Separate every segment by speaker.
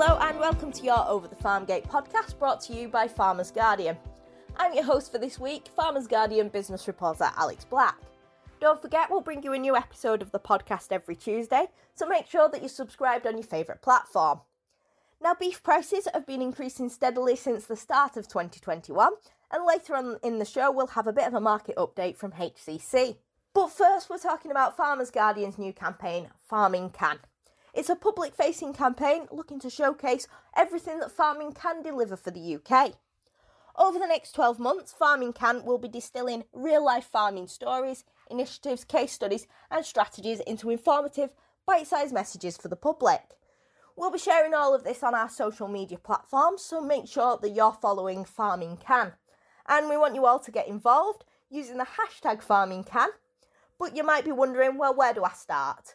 Speaker 1: Hello and welcome to your Over the Farm Gate podcast brought to you by Farmers Guardian. I'm your host for this week, Farmers Guardian business reporter Alex Black. Don't forget, we'll bring you a new episode of the podcast every Tuesday, so make sure that you're subscribed on your favourite platform. Now, beef prices have been increasing steadily since the start of 2021, and later on in the show, we'll have a bit of a market update from HCC. But first, we're talking about Farmers Guardian's new campaign, Farming Can. It's a public facing campaign looking to showcase everything that farming can deliver for the UK. Over the next 12 months, Farming Can will be distilling real life farming stories, initiatives, case studies, and strategies into informative, bite sized messages for the public. We'll be sharing all of this on our social media platforms, so make sure that you're following Farming Can. And we want you all to get involved using the hashtag Farming Can. But you might be wondering, well, where do I start?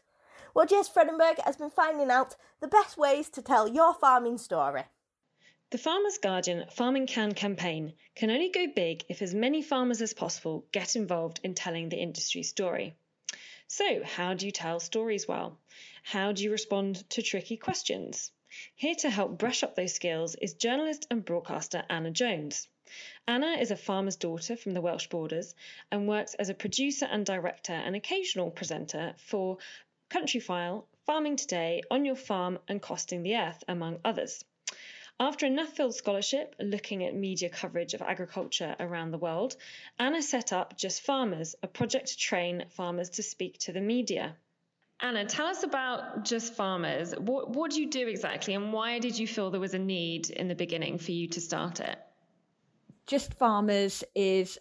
Speaker 1: Well, Jess Fredenberg has been finding out the best ways to tell your farming story.
Speaker 2: The Farmers Guardian Farming Can campaign can only go big if as many farmers as possible get involved in telling the industry story. So, how do you tell stories well? How do you respond to tricky questions? Here to help brush up those skills is journalist and broadcaster Anna Jones. Anna is a farmer's daughter from the Welsh borders and works as a producer and director and occasional presenter for Countryfile, Farming Today, On Your Farm, and Costing the Earth, among others. After a Nuffield Scholarship looking at media coverage of agriculture around the world, Anna set up Just Farmers, a project to train farmers to speak to the media. Anna, tell us about Just Farmers. What, what do you do exactly, and why did you feel there was a need in the beginning for you to start it?
Speaker 3: Just Farmers is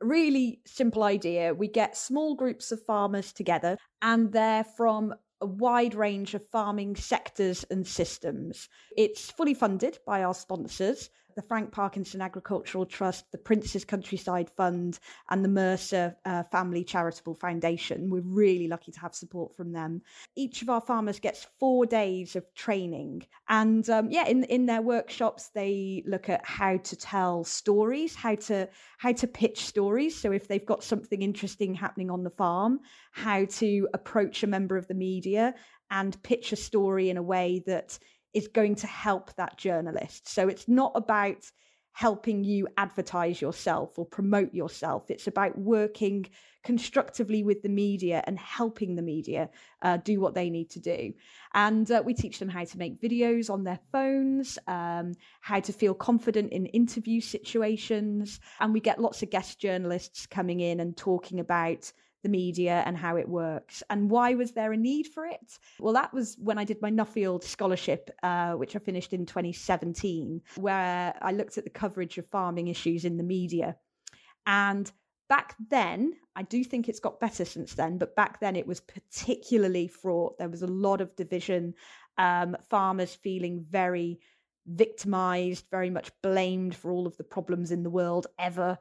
Speaker 3: really simple idea. We get small groups of farmers together, and they're from a wide range of farming sectors and systems. It's fully funded by our sponsors, the Frank Parkinson Agricultural Trust, the Prince's Countryside Fund, and the Mercer uh, Family Charitable Foundation. We're really lucky to have support from them. Each of our farmers gets four days of training. And um, yeah, in, in their workshops, they look at how to tell stories, how to how to pitch stories. So if they've got something interesting happening on the farm, how to approach a member of the media and pitch a story in a way that is going to help that journalist. So it's not about helping you advertise yourself or promote yourself. It's about working constructively with the media and helping the media uh, do what they need to do. And uh, we teach them how to make videos on their phones, um, how to feel confident in interview situations. And we get lots of guest journalists coming in and talking about the media and how it works. And why was there a need for it? Well, that was when I did my Nuffield scholarship, uh, which I finished in 2017, where I looked at the coverage of farming issues in the media. And back then, I do think it's got better since then, but back then it was particularly fraught. There was a lot of division, um, farmers feeling very victimized, very much blamed for all of the problems in the world ever.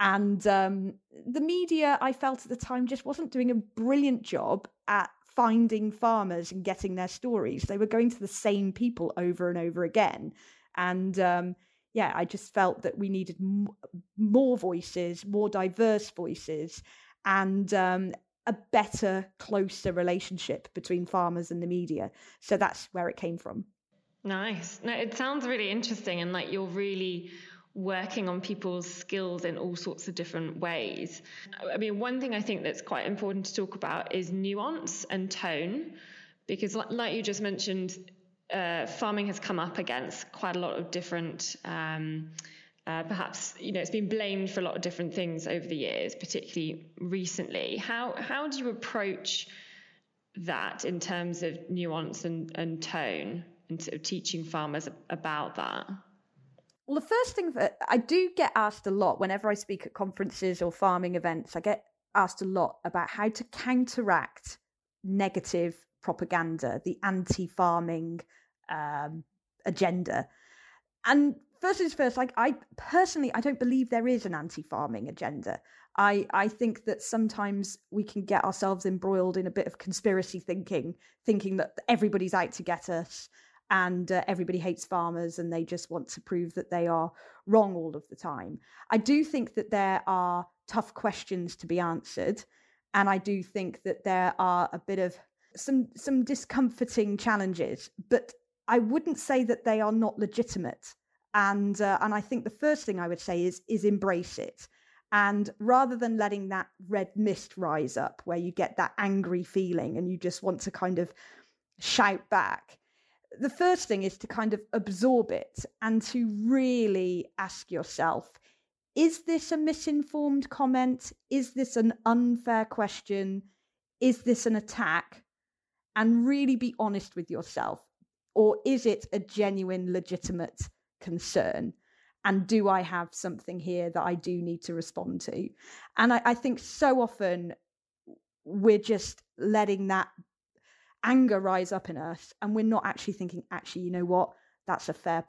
Speaker 3: And um, the media, I felt at the time, just wasn't doing a brilliant job at finding farmers and getting their stories. They were going to the same people over and over again. And um, yeah, I just felt that we needed m- more voices, more diverse voices, and um, a better, closer relationship between farmers and the media. So that's where it came from.
Speaker 2: Nice. No, it sounds really interesting, and like you're really working on people's skills in all sorts of different ways. I mean, one thing I think that's quite important to talk about is nuance and tone, because, like you just mentioned, uh, farming has come up against quite a lot of different. Um, uh, perhaps you know it's been blamed for a lot of different things over the years, particularly recently. How how do you approach that in terms of nuance and, and tone, and sort of teaching farmers about that?
Speaker 3: Well, the first thing that I do get asked a lot whenever I speak at conferences or farming events, I get asked a lot about how to counteract negative propaganda, the anti farming um, agenda. And first things first, like I personally, I don't believe there is an anti farming agenda. I, I think that sometimes we can get ourselves embroiled in a bit of conspiracy thinking, thinking that everybody's out to get us and uh, everybody hates farmers and they just want to prove that they are wrong all of the time. I do think that there are tough questions to be answered and I do think that there are a bit of some some discomforting challenges but I wouldn't say that they are not legitimate. And uh, and I think the first thing I would say is is embrace it. And rather than letting that red mist rise up where you get that angry feeling and you just want to kind of shout back, the first thing is to kind of absorb it and to really ask yourself is this a misinformed comment? Is this an unfair question? Is this an attack? And really be honest with yourself. Or is it a genuine, legitimate concern? And do I have something here that I do need to respond to? And I, I think so often we're just letting that anger rise up in us and we're not actually thinking, actually, you know what? That's a fair.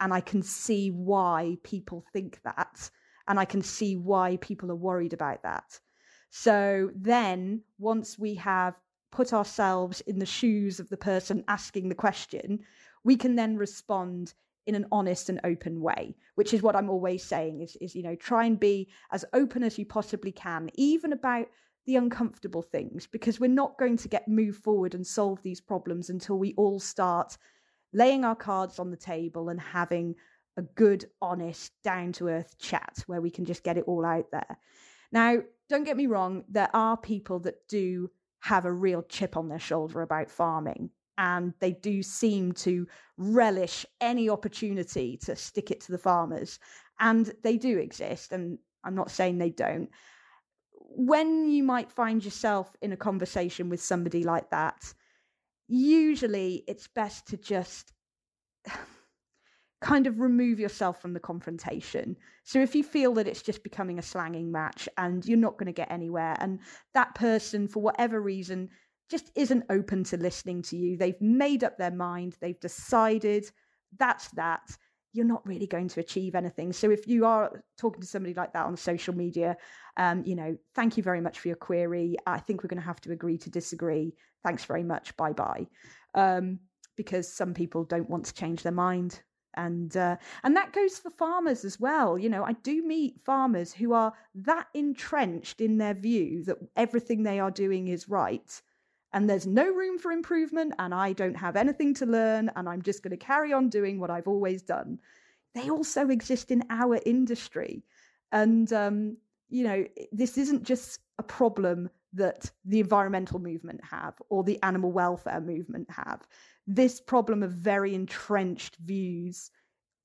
Speaker 3: And I can see why people think that. And I can see why people are worried about that. So then, once we have put ourselves in the shoes of the person asking the question, we can then respond in an honest and open way, which is what I'm always saying is, is, you know, try and be as open as you possibly can, even about the uncomfortable things, because we're not going to get move forward and solve these problems until we all start laying our cards on the table and having a good, honest, down to earth chat where we can just get it all out there. Now, don't get me wrong, there are people that do have a real chip on their shoulder about farming and they do seem to relish any opportunity to stick it to the farmers. And they do exist, and I'm not saying they don't. When you might find yourself in a conversation with somebody like that, usually it's best to just kind of remove yourself from the confrontation. So if you feel that it's just becoming a slanging match and you're not going to get anywhere, and that person, for whatever reason, just isn't open to listening to you. They've made up their mind, they've decided that's that. You're not really going to achieve anything. So if you are talking to somebody like that on social media, um, you know, thank you very much for your query. I think we're going to have to agree to disagree. Thanks very much. Bye bye. Um, because some people don't want to change their mind and uh, and that goes for farmers as well you know i do meet farmers who are that entrenched in their view that everything they are doing is right and there's no room for improvement and I don't have anything to learn and I'm just going to carry on doing what I've always done. They also exist in our industry. And, um, you know, this isn't just a problem that the environmental movement have or the animal welfare movement have. This problem of very entrenched views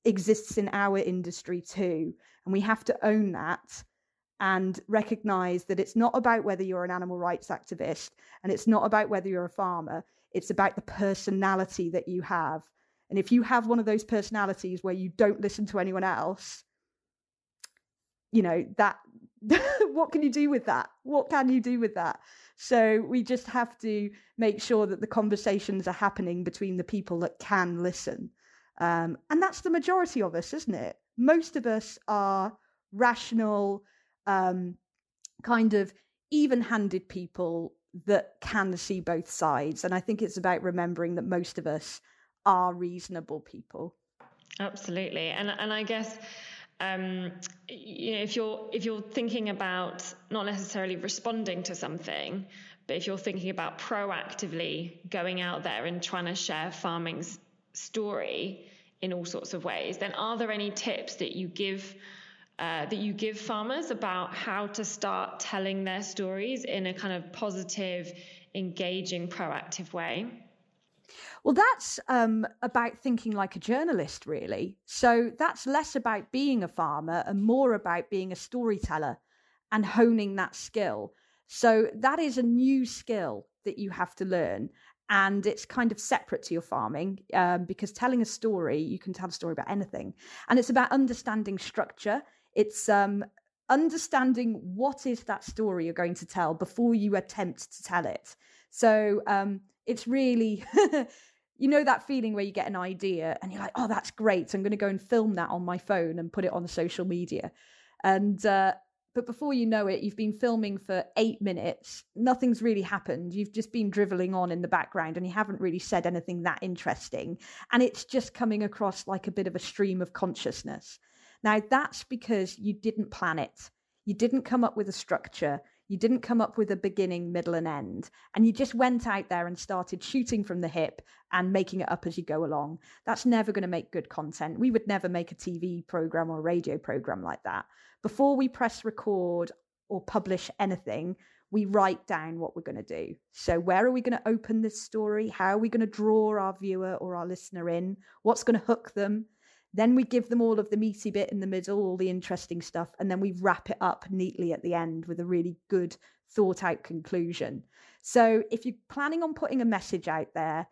Speaker 3: exists in our industry too. And we have to own that and recognize that it's not about whether you're an animal rights activist and it's not about whether you're a farmer. It's about the personality that you have. And if you have one of those personalities where you don't listen to anyone else, you know, that what can you do with that? What can you do with that? So we just have to make sure that the conversations are happening between the people that can listen. Um, and that's the majority of us, isn't it? Most of us are rational, um, kind of even handed people that can see both sides. And I think it's about remembering that most of us are reasonable people.
Speaker 2: Absolutely. And and I guess um, you know if you're if you're thinking about not necessarily responding to something, but if you're thinking about proactively going out there and trying to share farming's story in all sorts of ways, then are there any tips that you give uh, that you give farmers about how to start telling their stories in a kind of positive, engaging, proactive way?
Speaker 3: Well, that's um, about thinking like a journalist, really. So that's less about being a farmer and more about being a storyteller and honing that skill. So that is a new skill that you have to learn. And it's kind of separate to your farming um, because telling a story, you can tell a story about anything. And it's about understanding structure it's um, understanding what is that story you're going to tell before you attempt to tell it. So um, it's really, you know, that feeling where you get an idea and you're like, oh, that's great. I'm going to go and film that on my phone and put it on social media. And, uh, but before you know it, you've been filming for eight minutes. Nothing's really happened. You've just been driveling on in the background and you haven't really said anything that interesting. And it's just coming across like a bit of a stream of consciousness. Now, that's because you didn't plan it. You didn't come up with a structure. You didn't come up with a beginning, middle, and end. And you just went out there and started shooting from the hip and making it up as you go along. That's never going to make good content. We would never make a TV program or a radio program like that. Before we press record or publish anything, we write down what we're going to do. So, where are we going to open this story? How are we going to draw our viewer or our listener in? What's going to hook them? Then we give them all of the meaty bit in the middle, all the interesting stuff, and then we wrap it up neatly at the end with a really good, thought out conclusion. So, if you're planning on putting a message out there,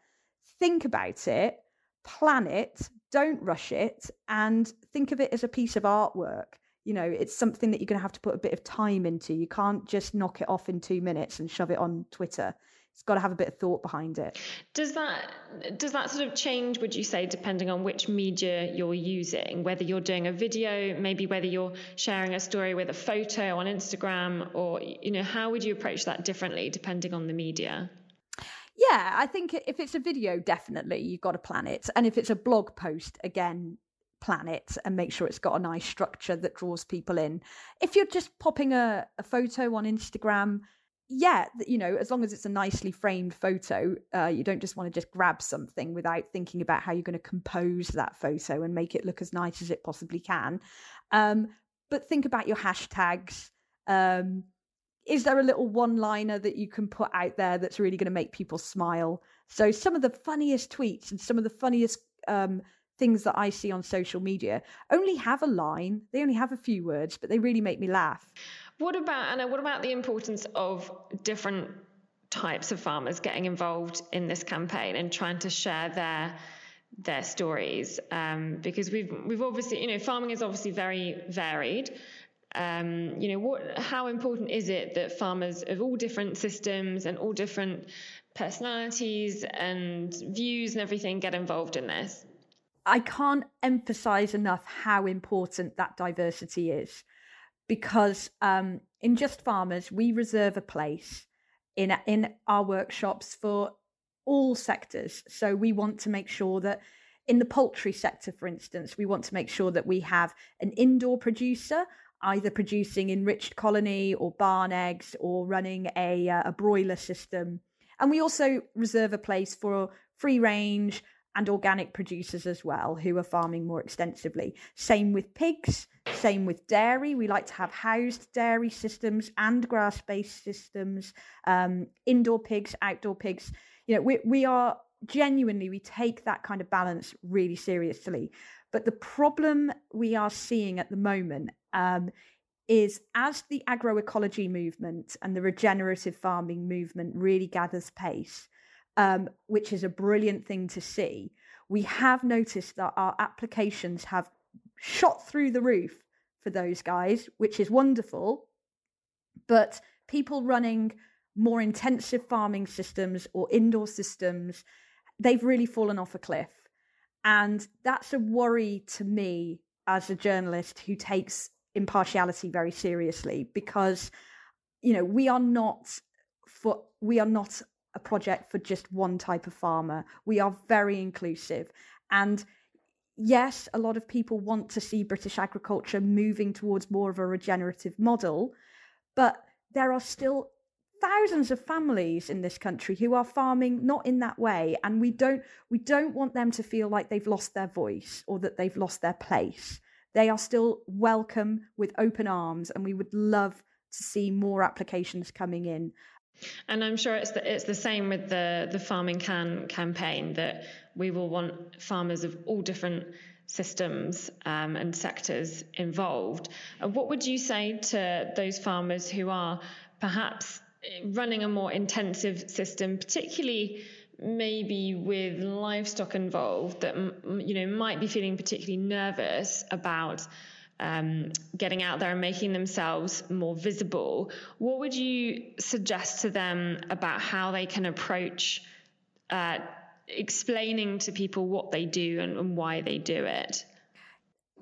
Speaker 3: think about it, plan it, don't rush it, and think of it as a piece of artwork. You know it's something that you're going to have to put a bit of time into. You can't just knock it off in two minutes and shove it on twitter it's got to have a bit of thought behind it
Speaker 2: does that does that sort of change would you say depending on which media you're using whether you're doing a video maybe whether you're sharing a story with a photo on instagram or you know how would you approach that differently depending on the media
Speaker 3: yeah, I think if it's a video, definitely you've got to plan it. And if it's a blog post, again, plan it and make sure it's got a nice structure that draws people in. If you're just popping a, a photo on Instagram, yeah, you know, as long as it's a nicely framed photo, uh, you don't just want to just grab something without thinking about how you're going to compose that photo and make it look as nice as it possibly can. Um, but think about your hashtags. Um, is there a little one liner that you can put out there that's really going to make people smile? So, some of the funniest tweets and some of the funniest um, things that I see on social media only have a line, they only have a few words, but they really make me laugh.
Speaker 2: What about Anna? What about the importance of different types of farmers getting involved in this campaign and trying to share their their stories? Um, because we've we've obviously you know farming is obviously very varied. Um, you know what? How important is it that farmers of all different systems and all different personalities and views and everything get involved in this?
Speaker 3: I can't emphasize enough how important that diversity is because um, in Just Farmers, we reserve a place in, in our workshops for all sectors. So we want to make sure that in the poultry sector, for instance, we want to make sure that we have an indoor producer, either producing enriched colony or barn eggs or running a, uh, a broiler system. And we also reserve a place for free range, and organic producers as well who are farming more extensively. Same with pigs, same with dairy. We like to have housed dairy systems and grass based systems, um, indoor pigs, outdoor pigs. You know, we, we are genuinely, we take that kind of balance really seriously. But the problem we are seeing at the moment um, is as the agroecology movement and the regenerative farming movement really gathers pace, um, which is a brilliant thing to see. We have noticed that our applications have shot through the roof for those guys, which is wonderful. But people running more intensive farming systems or indoor systems, they've really fallen off a cliff. And that's a worry to me as a journalist who takes impartiality very seriously because you know we are not for we are not a project for just one type of farmer. We are very inclusive. And yes, a lot of people want to see British agriculture moving towards more of a regenerative model, but there are still thousands of families in this country who are farming not in that way and we don't we don't want them to feel like they've lost their voice or that they've lost their place they are still welcome with open arms and we would love to see more applications coming in
Speaker 2: and I'm sure it's the, it's the same with the the farming can campaign that we will want farmers of all different systems um, and sectors involved. Uh, what would you say to those farmers who are perhaps running a more intensive system, particularly maybe with livestock involved, that you know might be feeling particularly nervous about um, getting out there and making themselves more visible, what would you suggest to them about how they can approach uh, explaining to people what they do and, and why they do it?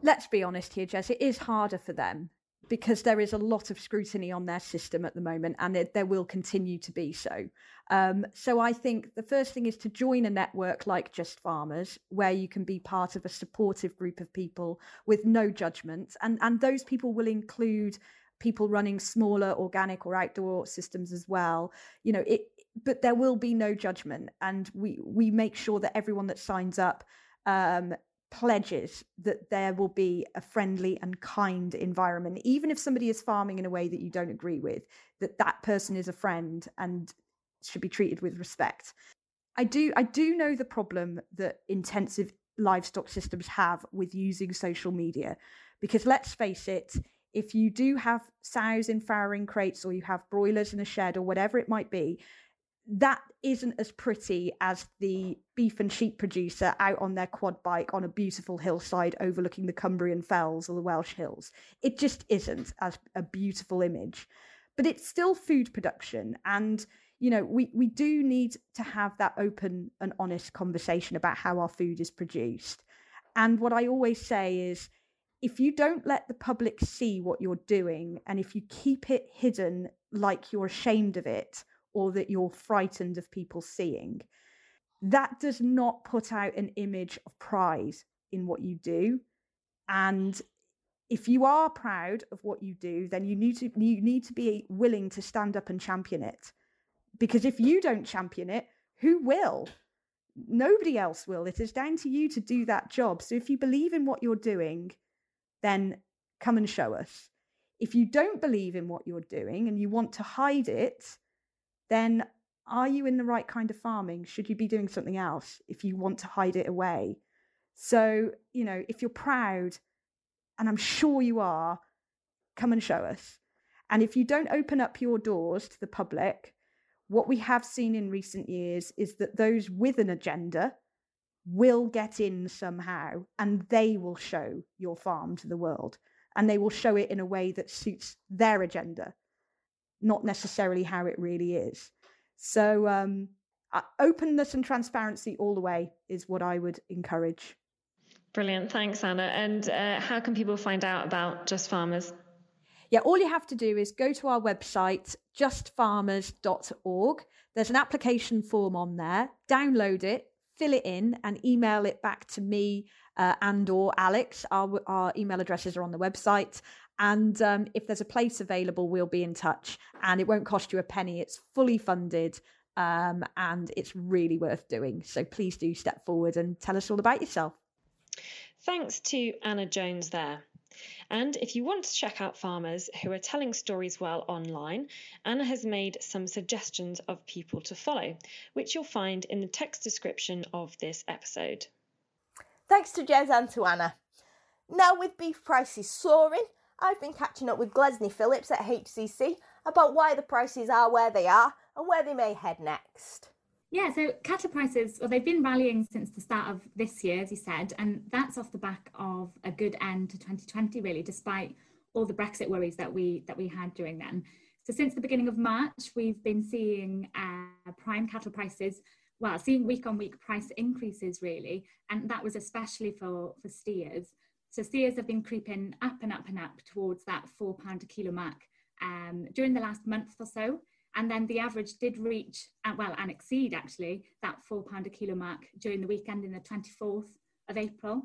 Speaker 3: Let's be honest here, Jess, it is harder for them because there is a lot of scrutiny on their system at the moment, and there will continue to be so. Um, so I think the first thing is to join a network like Just Farmers, where you can be part of a supportive group of people with no judgment, and and those people will include people running smaller organic or outdoor systems as well. You know, it but there will be no judgment and we we make sure that everyone that signs up um, pledges that there will be a friendly and kind environment even if somebody is farming in a way that you don't agree with that that person is a friend and should be treated with respect. I do i do know the problem that intensive livestock systems have with using social media because let's face it if you do have sows in farrowing crates or you have broilers in a shed or whatever it might be that isn't as pretty as the beef and sheep producer out on their quad bike on a beautiful hillside overlooking the Cumbrian fells or the Welsh hills. It just isn't as a beautiful image. But it's still food production and you know we we do need to have that open and honest conversation about how our food is produced. And what I always say is if you don't let the public see what you're doing and if you keep it hidden like you're ashamed of it, or that you're frightened of people seeing. That does not put out an image of pride in what you do. And if you are proud of what you do, then you need to you need to be willing to stand up and champion it. Because if you don't champion it, who will? Nobody else will. It is down to you to do that job. So if you believe in what you're doing, then come and show us. If you don't believe in what you're doing and you want to hide it, then are you in the right kind of farming? Should you be doing something else if you want to hide it away? So, you know, if you're proud, and I'm sure you are, come and show us. And if you don't open up your doors to the public, what we have seen in recent years is that those with an agenda will get in somehow and they will show your farm to the world and they will show it in a way that suits their agenda not necessarily how it really is. So, um, uh, openness and transparency all the way is what I would encourage.
Speaker 2: Brilliant. Thanks, Anna. And uh, how can people find out about Just Farmers?
Speaker 3: Yeah, all you have to do is go to our website, justfarmers.org. There's an application form on there. Download it, fill it in, and email it back to me uh, and or Alex. Our, our email addresses are on the website, and um, if there's a place available, we'll be in touch. And it won't cost you a penny. It's fully funded um, and it's really worth doing. So please do step forward and tell us all about yourself.
Speaker 2: Thanks to Anna Jones there. And if you want to check out farmers who are telling stories well online, Anna has made some suggestions of people to follow, which you'll find in the text description of this episode.
Speaker 1: Thanks to Jess and to Anna. Now, with beef prices soaring, I've been catching up with Glesni Phillips at HCC about why the prices are where they are and where they may head next.
Speaker 4: Yeah, so cattle prices, well, they've been rallying since the start of this year, as you said, and that's off the back of a good end to 2020, really, despite all the Brexit worries that we that we had during then. So since the beginning of March, we've been seeing uh, prime cattle prices, well, seeing week on week price increases really, and that was especially for for steers. So steers have been creeping up and up and up towards that four pound a kilo mark um, during the last month or so. And then the average did reach, uh, well, and exceed actually, that four pound a kilo mark during the weekend in the 24th of April.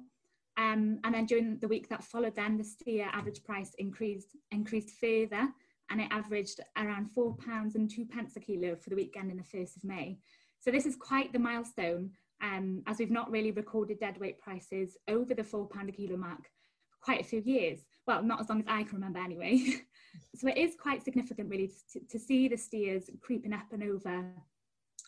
Speaker 4: Um, and then during the week that followed, then the steer average price increased increased further, and it averaged around four pounds and two pence a kilo for the weekend in the 1st of May. So this is quite the milestone um, as we've not really recorded deadweight prices over the four pound a kilo mark for quite a few years. Well, not as long as I can remember anyway. so it is quite significant really to, to, see the steers creeping up and over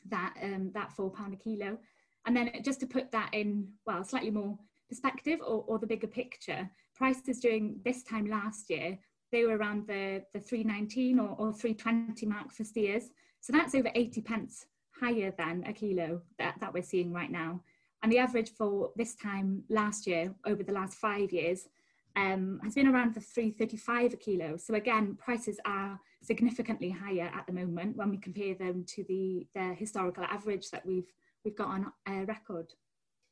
Speaker 4: that um, that four pound a kilo. And then just to put that in, well, slightly more perspective or, or the bigger picture, prices during this time last year, they were around the, the 319 or, or 320 mark for steers. So that's over 80 pence higher than a kilo that, we're seeing right now. And the average for this time last year, over the last five years, um, has been around the 335 a kilo. So again, prices are significantly higher at the moment when we compare them to the, the historical average that we've we've got on uh, record.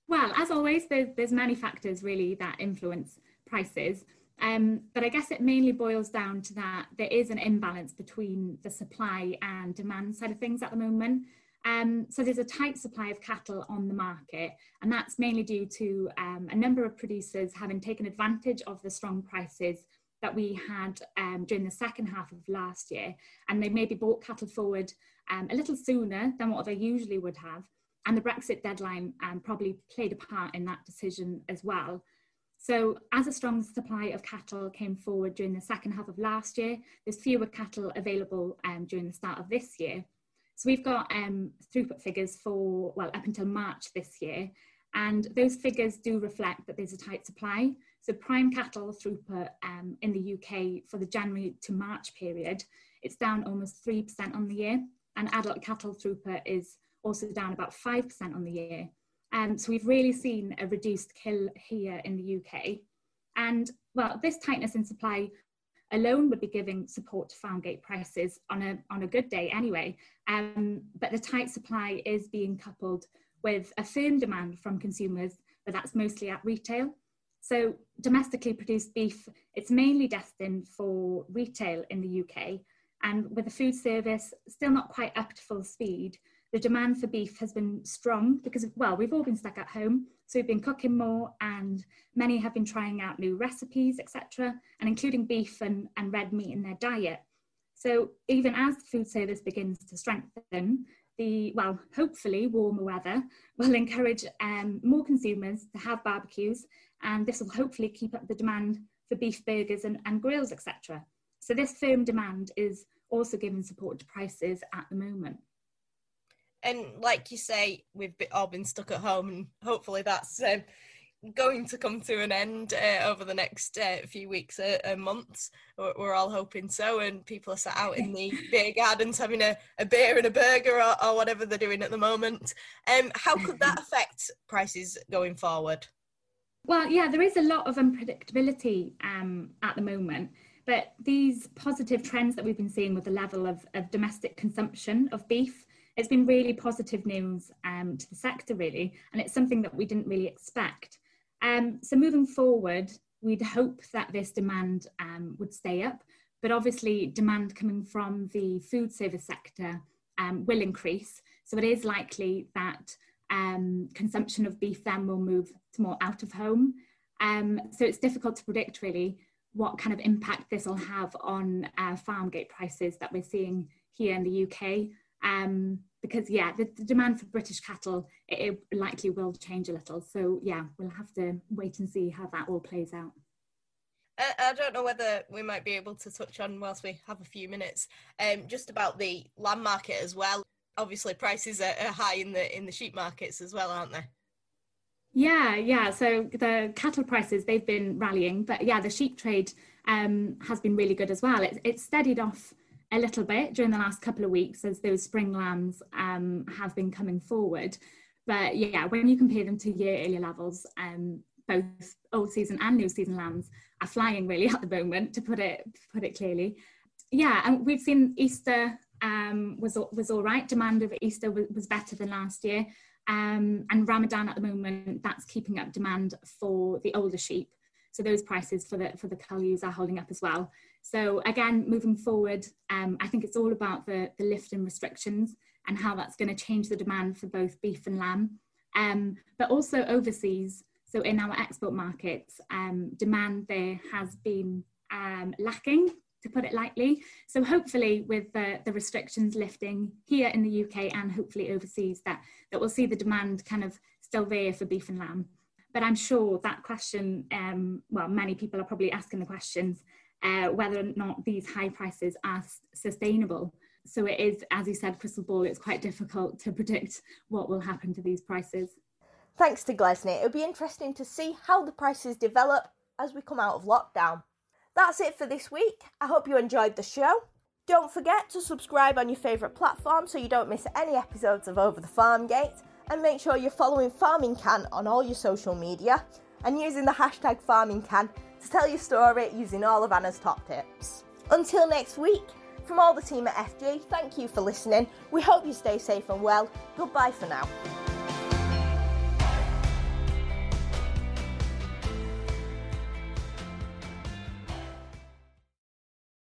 Speaker 4: Well, as always, there's, there's many factors really that influence prices. Um, but I guess it mainly boils down to that there is an imbalance between the supply and demand side of things at the moment. Um, so there's a tight supply of cattle on the market, and that's mainly due to um, a number of producers having taken advantage of the strong prices that we had um, during the second half of last year, and they maybe bought cattle forward um, a little sooner than what they usually would have. And the Brexit deadline um, probably played a part in that decision as well. So, as a strong supply of cattle came forward during the second half of last year, there's fewer cattle available um, during the start of this year. So, we've got um, throughput figures for, well, up until March this year, and those figures do reflect that there's a tight supply. So prime cattle throughput um, in the UK for the January to March period, it's down almost 3% on the year. And adult cattle throughput is also down about 5% on the year. Um, so we've really seen a reduced kill here in the UK. And well, this tightness in supply alone would be giving support to farm gate prices on a, on a good day anyway. Um, but the tight supply is being coupled with a firm demand from consumers, but that's mostly at retail. So domestically produced beef, it's mainly destined for retail in the UK. And with the food service still not quite up to full speed, the demand for beef has been strong because, well, we've all been stuck at home. So we've been cooking more and many have been trying out new recipes, etc., and including beef and, and red meat in their diet. So even as the food service begins to strengthen, the, well, hopefully warmer weather will encourage um, more consumers to have barbecues and this will hopefully keep up the demand for beef burgers and, and grills, etc. So this firm demand is also giving support to prices at the moment.
Speaker 1: And like you say, we've all been stuck at home, and hopefully that's um, going to come to an end uh, over the next uh, few weeks uh, and months. We're, we're, all hoping so, and people are sat out in the beer gardens having a, a beer and a burger or, or, whatever they're doing at the moment. Um, how could that affect prices going forward?
Speaker 4: Well, yeah, there is a lot of unpredictability um, at the moment. But these positive trends that we've been seeing with the level of, of domestic consumption of beef, it's been really positive news um, to the sector, really. And it's something that we didn't really expect. Um, so moving forward, we'd hope that this demand um, would stay up, but obviously demand coming from the food service sector um, will increase. So it is likely that um, consumption of beef then will move to more out of home. Um, so it's difficult to predict really what kind of impact this will have on uh, farm gate prices that we're seeing here in the UK. Um, because yeah, the, the, demand for British cattle it, it, likely will change a little. So yeah, we'll have to wait and see how that all plays out.
Speaker 1: I, don't know whether we might be able to touch on whilst we have a few minutes, um, just about the lamb market as well. Obviously, prices are, are high in the in the sheep markets as well, aren't they?
Speaker 4: Yeah, yeah. So the cattle prices they've been rallying, but yeah, the sheep trade um, has been really good as well. It, it's steadied off a little bit during the last couple of weeks as those spring lambs um, have been coming forward. But yeah, when you compare them to year earlier levels, um, both old season and new season lambs are flying really at the moment, to put it put it clearly. Yeah, and we've seen Easter um, was was all right. Demand of Easter was, was better than last year, um, and Ramadan at the moment that's keeping up demand for the older sheep. So those prices for the for the cull are holding up as well. So again, moving forward, um, I think it's all about the, the lift in restrictions and how that's going to change the demand for both beef and lamb, um, but also overseas. So in our export markets, um, demand there has been um, lacking, to put it lightly. So hopefully with the, the restrictions lifting here in the UK and hopefully overseas, that, that we'll see the demand kind of still there for beef and lamb. But I'm sure that question, um, well, many people are probably asking the questions uh, whether or not these high prices are sustainable. So it is, as you said, crystal ball, it's quite difficult to predict what will happen to these prices.
Speaker 1: Thanks to Glesni. It'll be interesting to see how the prices develop as we come out of lockdown. That's it for this week. I hope you enjoyed the show. Don't forget to subscribe on your favourite platform so you don't miss any episodes of Over the Farm Gate, and make sure you're following Farming Can on all your social media and using the hashtag Farming Can to tell your story using all of Anna's top tips. Until next week, from all the team at FG, thank you for listening. We hope you stay safe and well. Goodbye for now.